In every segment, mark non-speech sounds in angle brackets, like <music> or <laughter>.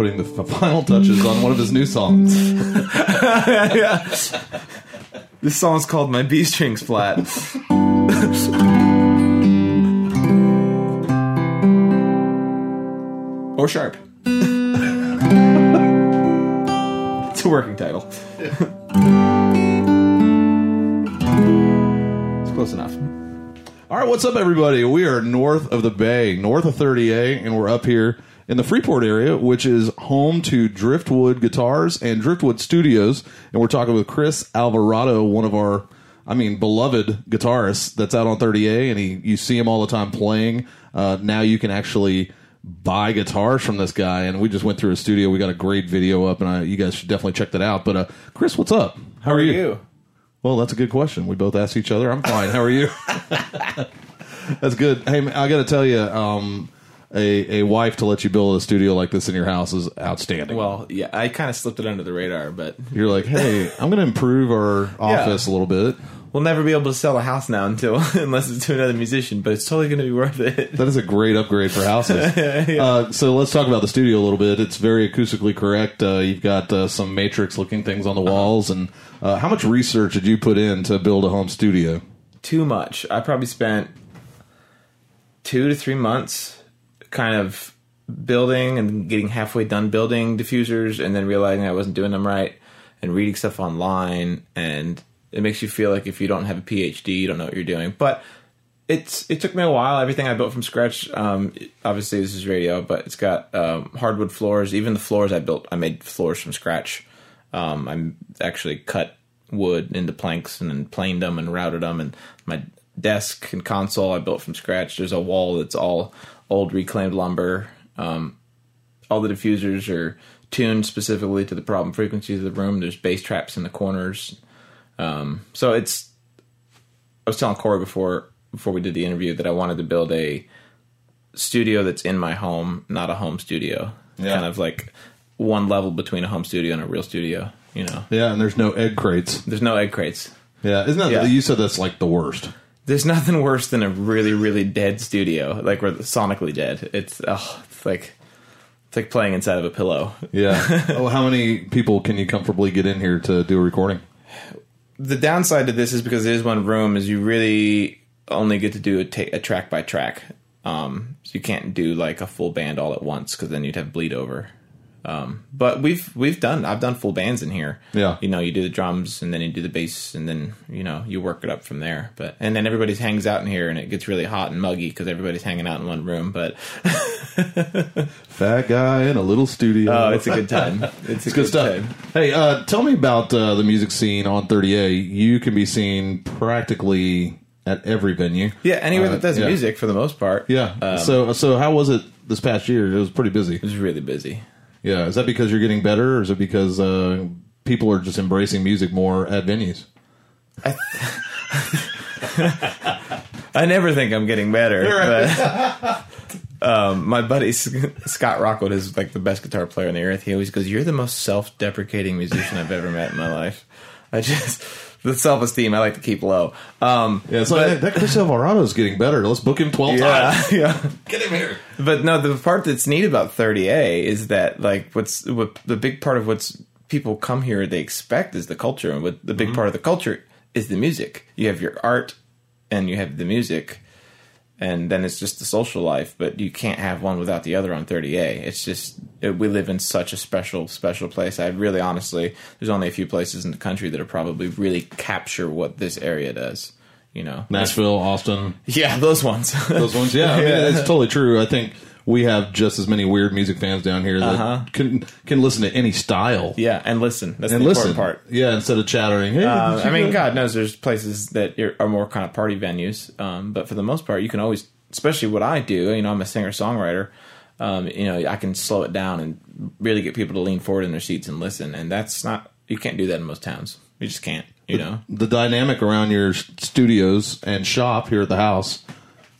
putting the final touches on one of his new songs. <laughs> This song's called My B Strings Flat. or Sharp. it's a working title. it's close enough. All right, what's up, everybody? We are north of the Bay, north of 30A, and we're up here in the Freeport area, which is home to Driftwood Guitars and Driftwood Studios. And we're talking with Chris Alvarado, one of our, I mean, beloved guitarists that's out on 30A, and he you see him all the time playing. Uh, now you can actually buy guitars from this guy, and we just went through his studio. We got a great video up, and I, you guys should definitely check that out. But uh, Chris, what's up? How, are you? Well, that's a good question. We both asked each other. I'm fine. How are you? <laughs> that's good. Hey, man, I got to tell you, um, a a wife to let you build a studio like this in your house is outstanding. Well, yeah, I kind of slipped it under the radar, but You're like, hey, I'm going to improve our <laughs> office a little bit. we'll never be able to sell a house now until <laughs> unless it's to another musician. But it's totally going to be worth it. <laughs> That is a great upgrade for houses. uh, so let's talk about the studio a little bit. It's very acoustically correct. Uh, you've got uh, some matrix looking things on the walls. And uh, how much research did you put in to build a home studio? Too much. I probably spent two to three months, kind of building and getting halfway done building diffusers, and then realizing I wasn't doing them right, and reading stuff online, and it makes you feel like if you don't have a PhD, you don't know what you're doing. But it's it took me a while. Everything I built from scratch. Um, obviously, this is radio, but it's got um, hardwood floors. Even the floors I built, I made floors from scratch. Um, I actually cut wood into planks and then planed them and routed them. And my desk and console I built from scratch. There's a wall that's all old reclaimed lumber. Um, all the diffusers are tuned specifically to the problem frequencies of the room. There's bass traps in the corners. Um, so it's. I was telling Corey before before we did the interview that I wanted to build a studio that's in my home, not a home studio. Yeah. Kind of like one level between a home studio and a real studio. You know, Yeah, and there's no egg crates. there's no egg crates. Yeah, isn't that Yeah. you said that's like the worst? There's nothing worse than a really, really dead studio, like we're sonically dead. It's oh, it's like it's like playing inside of a pillow. Yeah. <laughs> oh, how many people can you comfortably get in here to do a recording? The downside to this is because it is one room, is you really only get to do a, ta- a track by track. Um, so you can't do like a full band all at once because then you'd have bleed over. Um, but we've we've done I've done full bands in here. Yeah. you know, you do the drums and then you do the bass and then you know you work it up from there. But and then everybody hangs out in here and it gets really hot and muggy because everybody's hanging out in one room. But <laughs> Fat guy in a little studio. oh, it's a good time. <laughs> It's, a It's good stuff. time. Hey, uh, tell me about uh, the music scene on 30A. You can be seen practically at every venue. Yeah, anywhere Uh, that does yeah. music for the most part. Yeah. Um, so, so how was it this past year? It was pretty busy. it was really busy. Yeah. Is that because you're getting better, or is it because uh, people are just embracing music more at venues? I <laughs> never think I'm getting better. But, um, my buddy Scott Rockwood is like the best guitar player on the earth. He always goes, "You're the most self-deprecating musician I've ever met in my life." I just the self-esteem I like to keep low. Um, Yeah. So but- that Chris Alvarado is getting better. Let's book him 12 yeah, times. <laughs> yeah. Get him here. But no, the part that's neat about 30A is that like what's what the big part of what's people come here they expect is the culture, and what the big part of the culture is the music. You have your art, and you have the music, and then it's just the social life. But you can't have one without the other on 30A. It's just it, we live in such a special, special place. I really, honestly, there's only a few places in the country that are probably really capture what this area does. You know, Nashville, Austin, <laughs> yeah, those ones. those ones. Yeah, I mean, <laughs> Yeah. it's totally true. I think we have just as many weird music fans down here that Uh-huh. can can listen to any style yeah, and listen. That's and the listen. important part. Yeah, instead of chattering. Hey, Uh, I mean, go- God knows there's places that are more kind of party venues, um, but for the most part, you can always, especially what I do. You know, I'm a singer songwriter. um, you know, I can slow it down and really get people to lean forward in their seats and listen. And that's not you can't do that in most towns. You just can't. You know. the dynamic around your studios and shop here at the house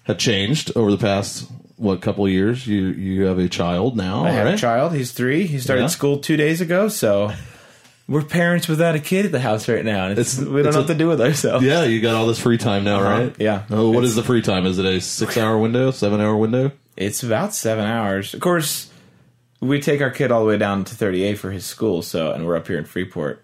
have changed over the past what couple of years. You you have a child now, I have right? a child. He's three. He started Yeah. school two days ago. So <laughs> we're parents without a kid at the house right now, and it's, It's- we don't it's know a- what to do with ourselves. Yeah, you got all this free time now, Uh-huh. right? Yeah. Oh, what It's- is the free time? Is it a six-hour window, seven-hour window? It's about seven hours. Of course, we take our kid all the way down to 30A for his school. So, and we're up here in Freeport.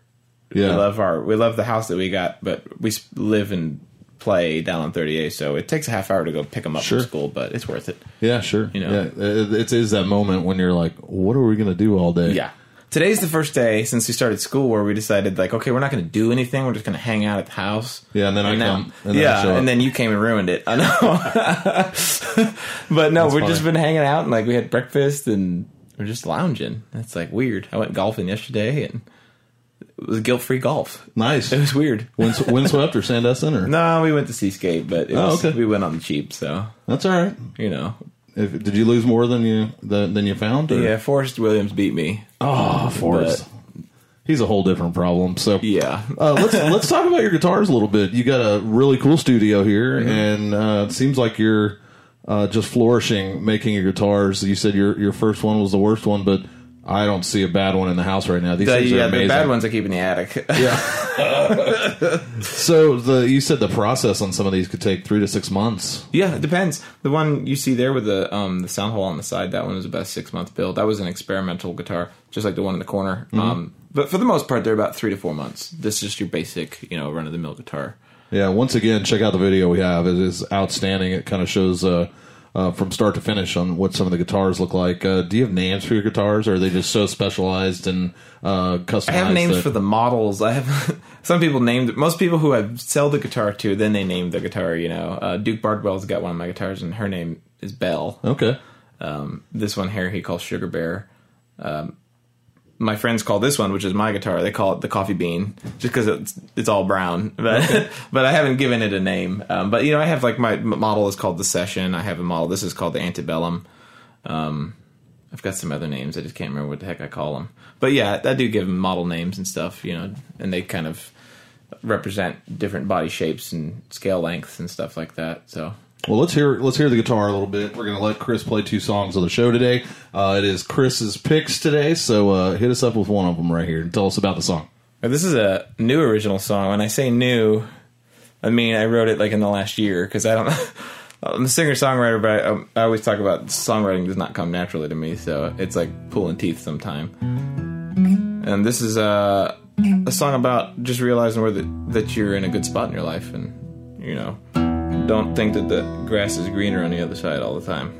Yeah, We love our we love the house that we got, but we live and play down on 30A. So it takes a half hour to go pick them up Sure. from school, but it's worth it. yeah, sure. You know. yeah, it, is that moment when you're like, "What are we going to do all day?" Yeah. Today's the first day since we started school where we decided like, okay, we're not going to do anything. We're just going to hang out at the house. Yeah, and then I now- come, and then I yeah, show and then you came and ruined it. I know. <laughs> but no, we've just been hanging out and like we had breakfast and we're just lounging. It's like weird. I went golfing yesterday and it was guilt free golf. nice. It was weird. Wind, windswept or Sandestin or No, we went to Seascape, but it Oh, was, okay. we went on the cheap, so that's all right. you know. If, did you lose more than you than, than you found? Or? Yeah, Forrest Williams beat me. Oh, Forrest. He's a whole different problem. So Yeah. uh, let's <laughs> let's talk about your guitars a little bit. You got a really cool studio here, Mm-hmm. and uh, it seems like you're uh, just flourishing making your guitars. You said your your first one was the worst one, but I don't see a bad one in the house right now. These The, things are yeah, amazing. the bad ones I keep in the attic. <laughs> Yeah. <laughs> So the you said the process on some of these could take three to six months. Yeah, it depends. The one you see there with the um the sound hole on the side, that one was about a six month build. That was an experimental guitar, just like the one in the corner. Mm-hmm. Um, but for the most part, they're about three to four months. This is just your basic, you know, run of the mill guitar. Yeah. Once again, check out the video we have. It is outstanding. It kind of shows. Uh, uh, from start to finish on what some of the guitars look like. Uh, do you have names for your guitars, or are they just so specialized and uh, customized? I have names that- for the models. I have <laughs> some people named most people who I sell the guitar to, then they name the guitar. You know, uh, Duke Bardwell's got one of my guitars, and her name is Belle. Okay. Um, this one here he calls Sugar Bear. Um, my friends call this one, which is my guitar, they call it the Coffee Bean, just because it's it's all brown. <laughs> But <laughs> but I haven't given it a name. Um, but you know, I have like my model is called the Session. I have a model. This is called the Antebellum. Um, I've got some other names. I just can't remember what the heck I call them. But yeah, I do give them model names and stuff. You know, and they kind of represent different body shapes and scale lengths and stuff like that. So Well, let's hear let's hear the guitar a little bit. We're gonna let Chris play two songs of the show today. Uh, it is Chris's picks today, so uh, hit us up with one of them right here and tell us about the song. This is a new original song. When I say new, I mean I wrote it like in the last year because I don't. <laughs> I'm a singer songwriter, but I, I always talk about songwriting does not come naturally to me, so it's like pulling teeth sometime. And this is a a song about just realizing where the, that you're in a good spot in your life, and you know, don't think that the grass is greener on the other side all the time.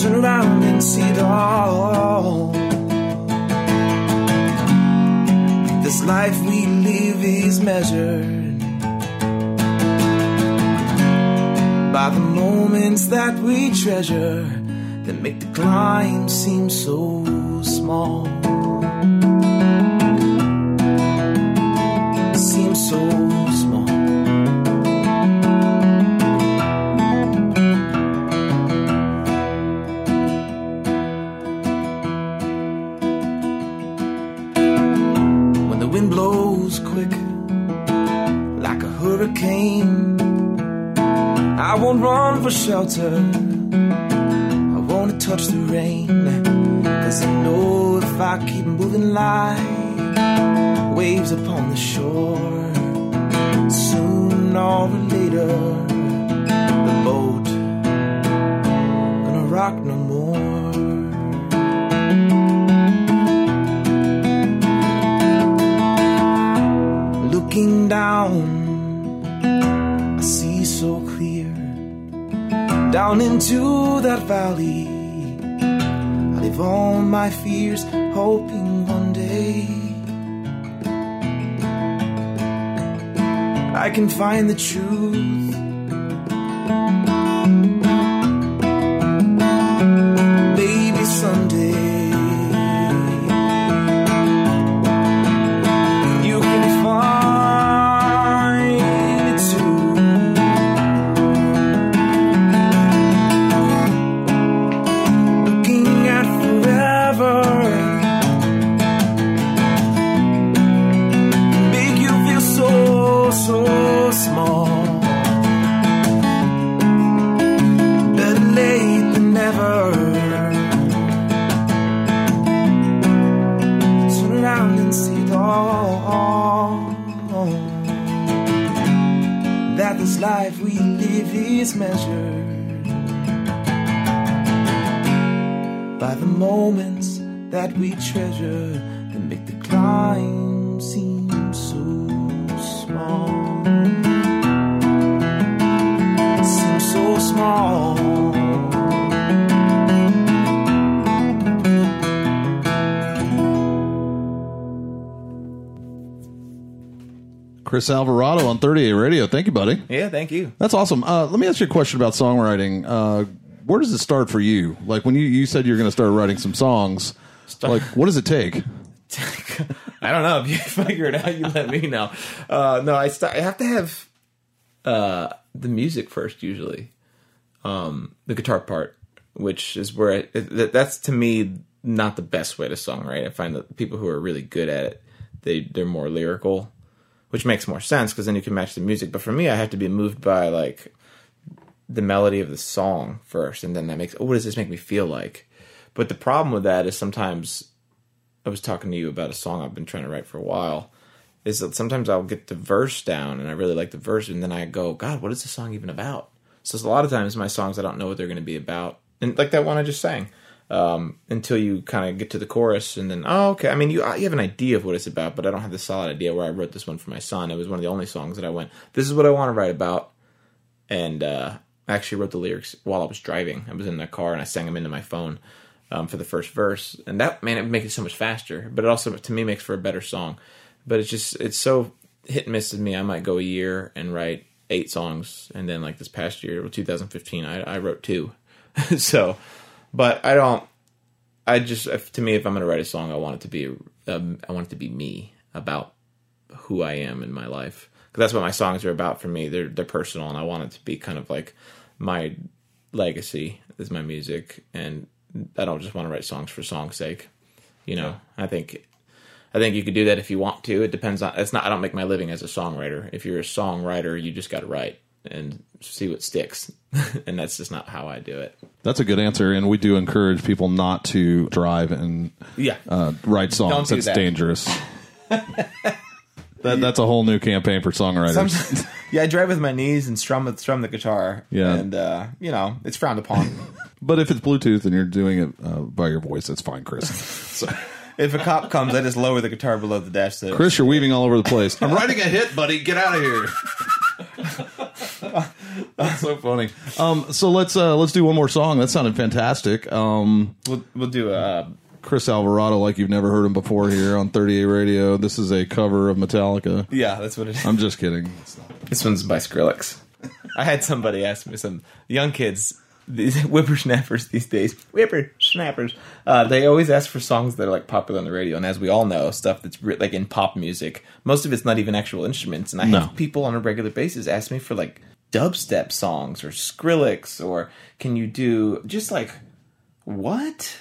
Turn around and see it all. This life we live is measured by the moments that we treasure that make the climb seem so small. Seem so hurricane, I won't run for shelter. I wanna touch the rain. Cause I know if I keep moving like waves upon the shore, soon or later, the boat gonna rock no more. Looking down, down into that valley. I live all my fears, hoping one day I can find the truth. Chris Alvarado on 30A Radio. Thank you, buddy. Yeah, thank you. That's awesome. Uh, let me ask you a question about songwriting. Uh, where does it start for you? Like when you, you said you're going to start writing some songs, like what does it take? <laughs> I don't know <laughs> if you figure it out. You let me know. Uh, no, I st- I have to have uh, the music first usually, um, the guitar part, which is where I, it, that's to me not the best way to songwrite. I find that people who are really good at it, they they're more lyrical, which makes more sense because then you can match the music. But for me, I have to be moved by like the melody of the song first, and then that makes oh, what does this make me feel like? But the problem with that is sometimes I was talking to you about a song I've been trying to write for a while. Is that sometimes I'll get the verse down and I really like the verse, and then I go, God, what is the song even about? So a lot of times my songs I don't know what they're going to be about, and like that one I just sang. Um, until you kind of get to the chorus, and then oh, okay. I mean, you you have an idea of what it's about, but I don't have the solid idea. Where I wrote this one for my son, it was one of the only songs that I went, "This is what I want to write about," and uh, I actually wrote the lyrics while I was driving. I was in the car and I sang them into my phone um, for the first verse, and that man, it make it so much faster. But it also, to me, makes for a better song. But it's just it's so hit and miss with me. I might go a year and write eight songs, and then like this past year, 2015, I, I wrote two. <laughs> so, but I don't. I just if, to me, if I'm going to write a song, I want it to be um, I want it to be me about who I am in my life. Because that's what my songs are about for me. They're they're personal, and I want it to be kind of like my legacy is my music, and I don't just want to write songs for song's sake. You know, I think I think you could do that if you want to. It depends on. It's not. I don't make my living as a songwriter. If you're a songwriter, you just got to write and see what sticks, <laughs> and that's just not how I do it. That's a good answer, and we do encourage people not to drive and Yeah. uh, write songs. Don't do That's that. dangerous. <laughs> that, that's a whole new campaign for songwriters. Sometimes, <laughs> yeah, I drive with my knees and strum strum the guitar. Yeah. and uh, you know it's frowned upon. but if it's Bluetooth and you're doing it uh, by your voice, that's fine, Chris. So, if a cop comes, I just lower the guitar below the dash. So Chris, you're weaving all over the place. I'm writing a hit, buddy. Get out of here. That's so funny. Um, so let's uh, let's do one more song. That sounded fantastic. Um, we'll we'll do uh, Chris Alvarado like you've never heard him before here on 30A Radio. This is a cover of Metallica. Yeah, that's what it is. I'm just kidding. This one's by Skrillex. I had somebody ask me some young kids, these <laughs> whippersnappers these days, whippersnappers. Uh, they always ask for songs that are like popular on the radio, and as we all know, stuff that's re- like in pop music, most of it's not even actual instruments. And I No. have people on a regular basis ask me for like dubstep songs or Skrillex, or can you do just like what?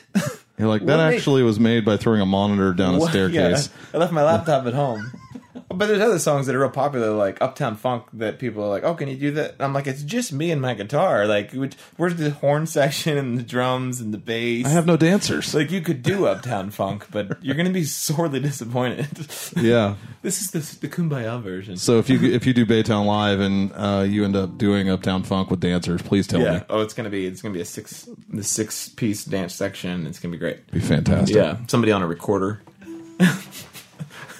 You're like, <laughs> that made- actually was made by throwing a monitor down a staircase. <laughs> Yeah, I left my laptop at home. <laughs> But there's other songs that are real popular, like Uptown Funk, that people are like, "Oh, can you do that?" And I'm like, "It's just me and my guitar. Like, which, where's the horn <laughs> section and the drums and the bass? I have no dancers. like you could do Uptown Funk, but <laughs> you're gonna be sorely disappointed. yeah. <laughs> this is the, the Kumbaya version. So if you if you do Baytown Live and uh, you end up doing Uptown Funk with dancers, please tell yeah. me. Oh, it's gonna be it's gonna be a six the six piece dance section. It's gonna be great. Be fantastic. Yeah, somebody on a recorder.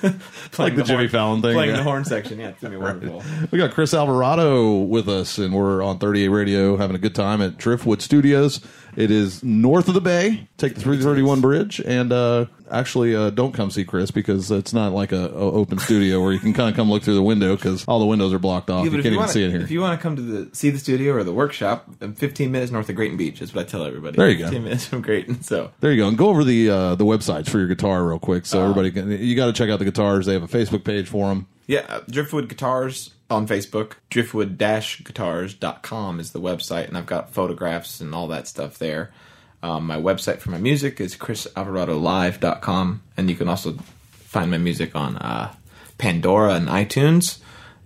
<laughs> Like the Jimmy Fallon thing. Playing yeah. the horn section, yeah, it's gonna be wonderful. We got Chris Alvarado with us, and we're on 30A Radio having a good time at Driftwood Studios. It is north of the bay. Take the 331 bridge, and uh, actually, uh, don't come see Chris because it's not like a, a open studio where you can kind of come look through the window because all the windows are blocked off. Yeah, you but can't if you even wanna, see it here. If you want to come to the see the studio or the workshop, I'm 15 minutes north of Grayton Beach is what I tell everybody. There you go. 15 minutes from Grayton. So There you go. And go over the uh, the websites for your guitar real quick, so everybody can. You got to check out the guitars. They have a Facebook page for them. yeah, uh, Driftwood Guitars on Facebook. Driftwood-guitars.com is the website, and I've got photographs and all that stuff there. Um, my website for my music is chrisalvaradolive.com, and you can also find my music on uh, Pandora and iTunes.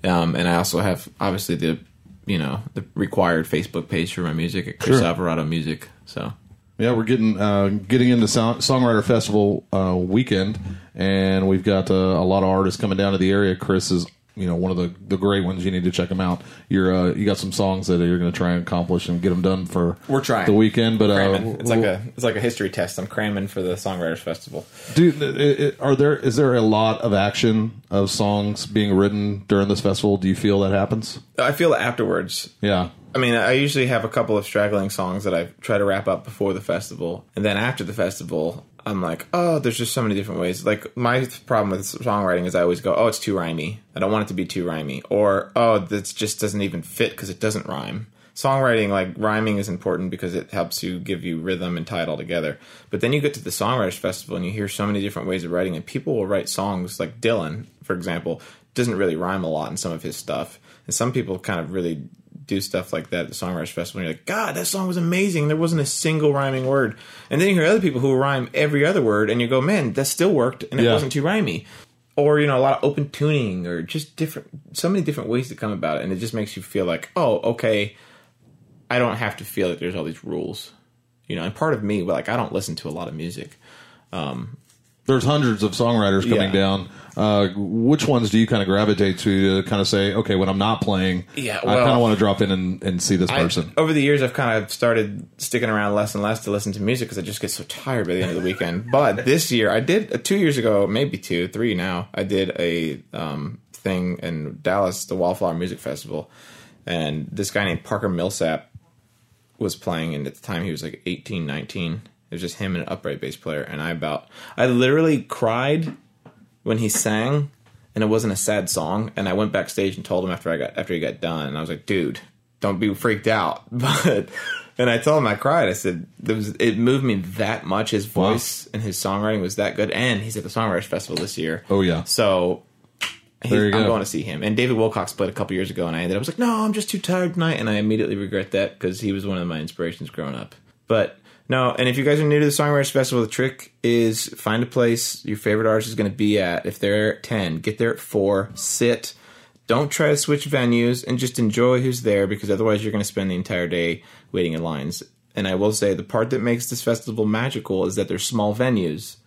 Um, and I also have obviously the you know the required Facebook page for my music at Chris Sure. Alvarado Music. So Yeah, we're getting uh, getting into Song- Songwriter Festival uh, weekend, and we've got uh, a lot of artists coming down to the area. Chris is, you know, one of the, the great ones. You need to check them out. You're uh, you got some songs that you're going to try and accomplish and get them done for We're trying. the weekend. But uh, it's like a it's like a history test. I'm cramming for the Songwriters Festival. Dude, it, it, are there is there a lot of action of songs being written during this festival? Do you feel that happens? I feel afterwards. Yeah, I mean, I usually have a couple of straggling songs that I try to wrap up before the festival, and then after the festival, I'm like, oh, there's just so many different ways. Like my problem with songwriting is I always go, oh, it's too rhymey. I don't want it to be too rhymey, or oh, this just doesn't even fit because it doesn't rhyme. Songwriting, like rhyming, is important because it helps you give you rhythm and tie it all together. But then you get to the Songwriters Festival and you hear so many different ways of writing, and people will write songs like Dylan, for example, doesn't really rhyme a lot in some of his stuff, and some people kind of really do stuff like that at the Songwriters Festival. And you're like, God, that song was amazing. There wasn't a single rhyming word. And then you hear other people who rhyme every other word, and you go, man, that still worked, and it Yeah. wasn't too rhymey. Or you know, a lot of open tuning, or just different, so many different ways to come about it, and it just makes you feel like, oh, okay, I don't have to feel that there's all these rules, you know. And part of me, like, I don't listen to a lot of music. Um, there's hundreds of songwriters coming Yeah. down. Uh, which ones do you kind of gravitate to to kind of say, okay, when I'm not playing, Yeah, I kind of want to drop in and, and see this I- person. over the years, I've kind of started sticking around less and less to listen to music because I just get so tired by the end of the weekend. <laughs> But this year, I did uh, two years ago, maybe two, three now. I did a um, thing in Dallas, the Wildflower Music Festival, and this guy named Parker Millsap was playing, and at the time he was like 18, 19. It was just him and an upright bass player, and I about I literally cried when he sang and it wasn't a sad song and i went backstage and told him after i got after he got done and i was like dude don't be freaked out. <laughs> But and i told him i cried. I said there was it moved me that much. His voice and his songwriting was that good and he's at the songwriters festival this year. Oh, yeah. so There you i'm going to see him. And david wilcox played a couple years ago and i ended up I was like no i'm just too tired tonight and i immediately regret that because he was one of my inspirations growing up. But no, and if you guys are new to the Songwriters Festival, the trick is find a place your favorite artist is going to be at. If they're at 10, get there at 4, sit. Don't try to switch venues and just enjoy who's there because otherwise you're going to spend the entire day waiting in lines. And I will say the part that makes this festival magical is that there's small venues.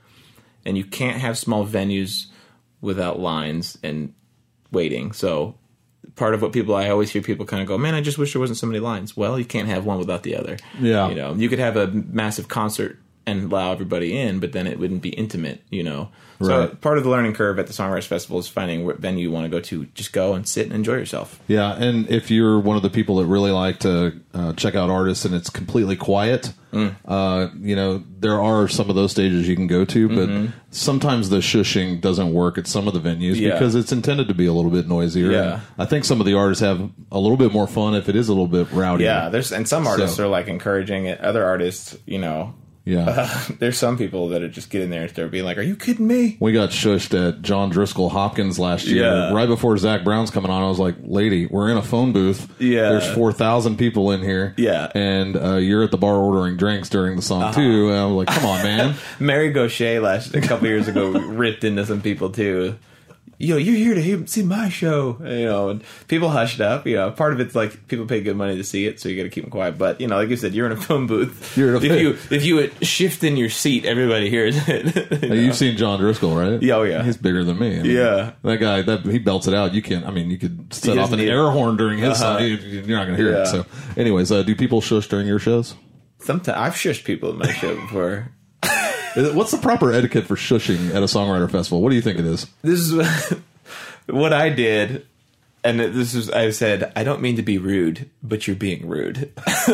And you can't have small venues without lines and waiting. So part of what people I always hear people kind of go, "Man, I just wish there wasn't so many lines." Well, you can't have one without the other. Yeah. You know, you could have a massive concert and allow everybody in, but then it wouldn't be intimate, you know. So part of the learning curve at the Songwriters Festival is finding what venue you want to go to. Just go and sit and enjoy yourself. Yeah, and if you're one of the people that really like to uh, check out artists and it's completely quiet, Mm. uh, you know, there are some of those stages you can go to, but Mm-hmm. sometimes the shushing doesn't work at some of the venues Yeah. because it's intended to be a little bit noisier. Yeah. I think some of the artists have a little bit more fun if it is a little bit rowdy. Yeah, there's and some artists So- are like encouraging it. Other artists, you know, Yeah. <laughs> there's some people that are just get in there and start being like, "Are you kidding me?" we got shushed at John Driskell Hopkins last year. Yeah. Right before Zac Brown's coming on, I was like, "Lady, we're in a phone booth. Yeah. there's four thousand people in here. Yeah. Uh-huh. and uh, you're at the bar ordering drinks during the song too. And I was like, come on, man. <laughs> Mary Gauthier last a couple years ago <laughs> ripped into some people too. Yo, you're here to hear, see my show, you know. And people hushed up. You know, part of it's like people pay good money to see it, so you got to keep them quiet. But you know, like you said, you're in a <laughs> phone booth. You're in a- if you if you would shift in your seat, everybody hears it. <laughs> you know? You've seen John Driskell, right? Yeah, oh, yeah. He's bigger than me. I mean, Yeah. that guy that he belts it out. You can't. I mean, you could set off an need- air horn during his Uh-huh. song. You- You're not going to hear it. So, anyways, uh, do people shush during your shows? Sometimes I've shushed people in my show before. What's the proper etiquette for shushing at a songwriter festival? What do you think it is? this is <laughs> what, I did, and this is I said I don't mean to be rude, but you're being rude. <laughs> From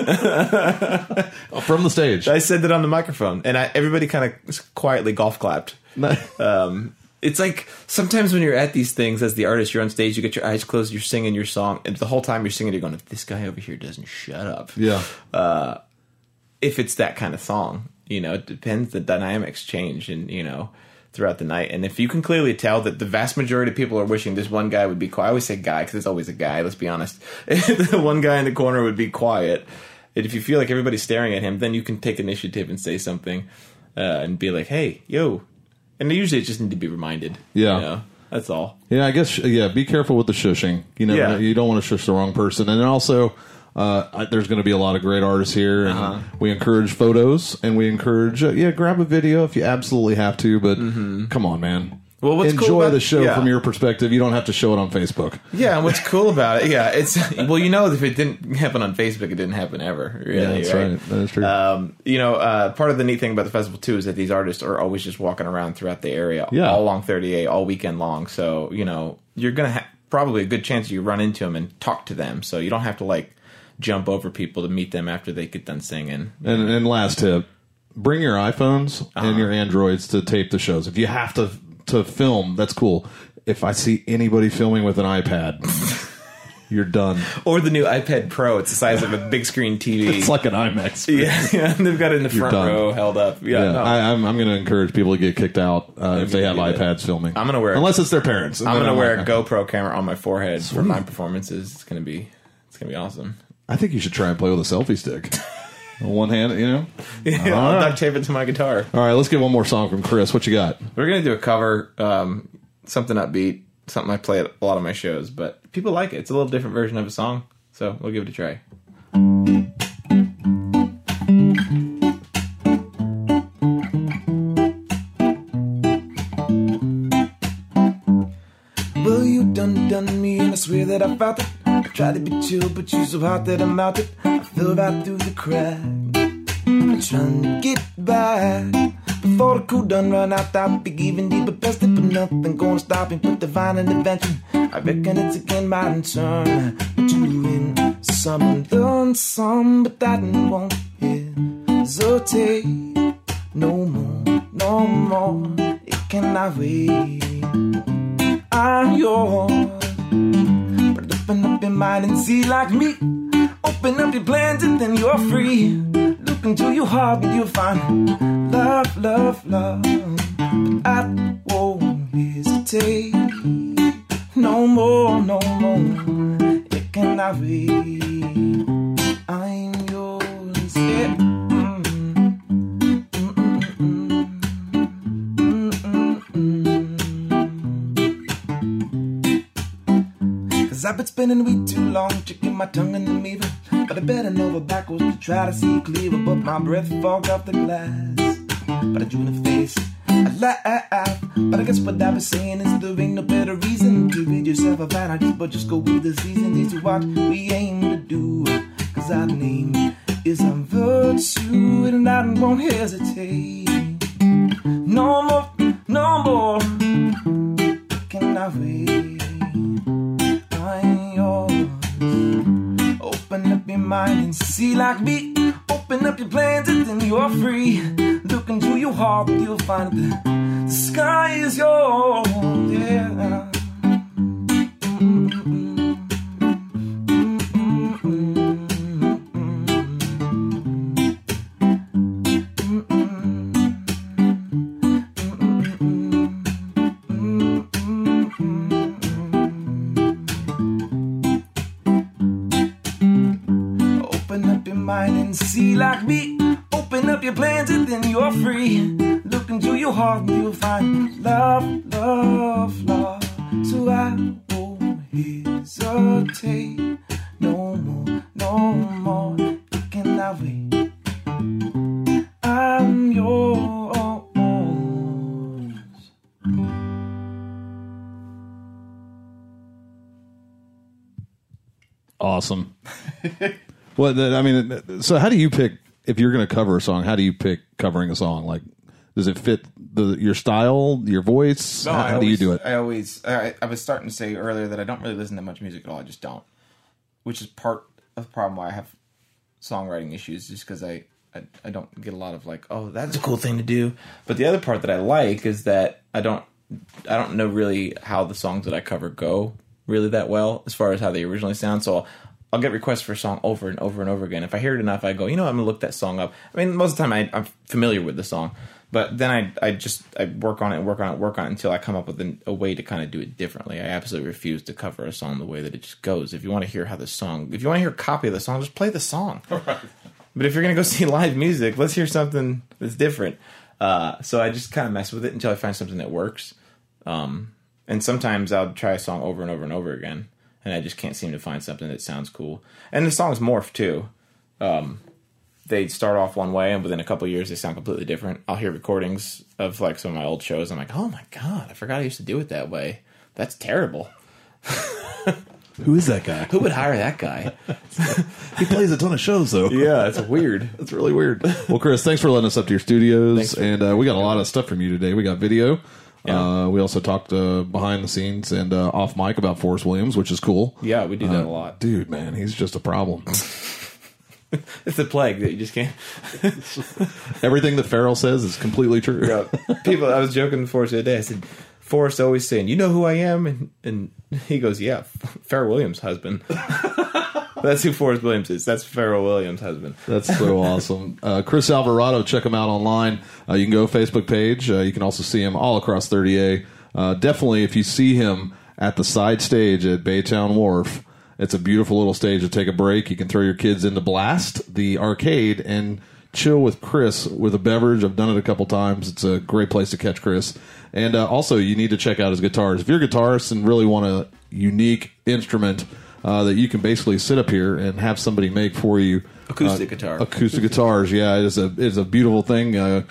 the stage. I said that on the microphone, and I, everybody kind of quietly golf clapped. <laughs> Um, it's like sometimes when you're at these things as the artist, you're on stage, you get your eyes closed, you're singing your song, and the whole time you're singing, you're going, "If this guy over here doesn't shut up." yeah. If it's that kind of song, you know, it depends. The dynamics change, and you know, throughout the night. And if you can clearly tell that the vast majority of people are wishing this one guy would be quiet, I always say guy because it's always a guy. Let's be honest. <laughs> the one guy in the corner would be quiet. And if you feel like everybody's staring at him, then you can take initiative and say something uh, and be like, "Hey, yo." And they usually, it just need to be reminded. Yeah. you know? that's all. Yeah, I guess yeah. Be careful with the shushing. You know, Yeah. you don't want to shush the wrong person. And also, uh, there's going to be a lot of great artists here, and Uh-huh. we encourage photos, and we encourage uh, yeah, grab a video if you absolutely have to. But come on, man. Mm-hmm. Well, what's enjoy cool about- the show yeah. from your perspective. You don't have to show it on Facebook. Yeah, and what's cool about it? Yeah, it's <laughs> well, you know, if it didn't happen on Facebook, it didn't happen ever. Really, yeah, that's right. That is true. Um, you know, uh, part of the neat thing about the festival too is that these artists are always just walking around throughout the area, Yeah. all along 30A, all weekend long. So you know, you're gonna have probably a good chance you run into them and talk to them. So you don't have to like jump over people to meet them after they get done singing. and, and last tip: bring your iPhones Uh-huh. and your Androids to tape the shows. If you have to to film, that's cool. If I see anybody filming with an iPad, <laughs> you're done. Or the new iPad Pro, it's the size of a big screen TV. <laughs> It's like an IMAX. <laughs> yeah, yeah, they've got it in the front row, held up. Yeah, Yeah, no. I, I'm, I'm going to encourage people to get kicked out uh, if they have iPads filming. I'm gonna wear- unless it's their parents. I'm gonna wear a GoPro camera on my forehead for my performances. It's gonna be, it's gonna be awesome. I think you should try and play with a selfie stick. <laughs> One hand, you know. Yeah, All I'll right. duct tape it to my guitar. All right, let's get one more song from Chris. What you got? We're gonna do a cover, um, something upbeat, something I play at a lot of my shows, but people like it. It's a little different version of a song, so we'll give it a try. Well, you done done me, and I swear that I felt it. I tried to be chill, but you're so hot that I melted. I fell right through the crack. I'm trying to get back. Before the cool done run out, I'll be even deeper bested, but nothing gonna stop me. Put divine intervention. I reckon it's again my turn. But you in some done some, but that won't hesitate no more, no more. It cannot wait. I'm yours. Open up your mind and see like me. Open up your plans and then you're free. Look into your heart and you'll find love, love, love. But I won't hesitate. No more, no more. It cannot wait. I've been spinning way too long, checking my tongue in the mirror. But I better know over backwards to try to see clearer. But my breath fogged off the glass. But I drew in the face. I laugh. But I guess what I was saying is there ain't no better reason to read yourself a vanity, but just go with the season. Is what we aim to do. Cause our name is a virtue, and I won't hesitate. No more, mind and see like me. Open up your plans and then you're free. Look into your heart you'll find that the sky is yours. Yeah. Heart and you'll find love, love, love. So I won't hesitate no more, no more. Can I wait? I'm yours. Awesome. <laughs> well, I mean, so how do you pick if you're going to cover a song? How do you pick covering a song? Like, does it fit the your style, your voice? No, how how do you do it? I always, I, I was starting to say earlier that I don't really listen to much music at all. I just don't, which is part of the problem why I have songwriting issues, just because I, I, I don't get a lot of like, oh, that's a cool thing to do. But the other part that I like is that I don't, I don't know really how the songs that I cover go really that well as far as how they originally sound. So. I'll get requests for a song over and over and over again. If I hear it enough, I go, you know, I'm gonna look that song up. I mean, most of the time I, I'm familiar with the song, but then I I just I work on it, work on it, work on it until I come up with an, a way to kind of do it differently. I absolutely refuse to cover a song the way that it just goes. If you want to hear how the song, if you want to hear a copy of the song, just play the song. <laughs> But if you're gonna go see live music, let's hear something that's different. Uh, so I just kind of mess with it until I find something that works. Um, and sometimes I'll try a song over and over and over again, and I just can't seem to find something that sounds cool. And the songs morph too. Um, they start off one way, and within a couple of years, they sound completely different. I'll hear recordings of like some of my old shows. I'm like, oh my god, I forgot I used to do it that way. That's terrible. <laughs> Who is that guy? Who would hire that guy? <laughs> He plays a ton of shows though. yeah, it's weird. <laughs> it's really weird. Well, Chris, thanks for letting us up to your studios, for- and uh, we got a lot of stuff from you today. We got video. Yeah. Uh, we also talked uh, behind the scenes and uh, off mic about Forrest Williams, which is cool. Yeah, we do that Uh, a lot. dude. Man, he's just a problem. <laughs> It's a plague that you just can't. <laughs> Everything that Farrell says is completely true. Yeah. People, I was joking before the other day. I said, Forrest always saying, "You know who I am," and and he goes, "Yeah, Pharrell Williams' husband." <laughs> That's who Forrest Williams is. That's Pharrell Williams' husband. That's so awesome. Uh, Chris Alvarado, check him out online. Uh, you can go Facebook page. Uh, you can also see him all across 30A. Uh, definitely, if you see him at the side stage at Baytown Wharf, it's a beautiful little stage to take a break. You can throw your kids into Blast, the arcade, and chill with Chris with a beverage. I've done it a couple times. It's a great place to catch Chris. And uh, also, you need to check out his guitars. If you're a guitarist and really want a unique instrument uh, that you can basically sit up here and have somebody make for you, Acoustic uh, guitar. acoustic guitars. <laughs> Yeah, it is a it's a beautiful thing. Uh,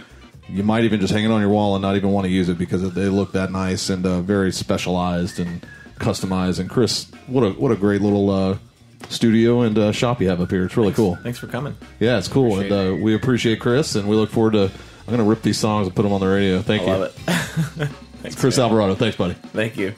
you might even just hang it on your wall and not even want to use it because they look that nice and uh, very specialized and customized. And Chris, what a what a great little uh, studio and uh, shop you have up here. It's really cool. Thanks for coming. Yeah, it's cool, Appreciate and uh, we appreciate Chris, and we look forward to. I'm gonna rip these songs and put them on the radio. Thank I you. <laughs> Thanks, Chris man. Alvarado. Thanks, buddy. Thank you.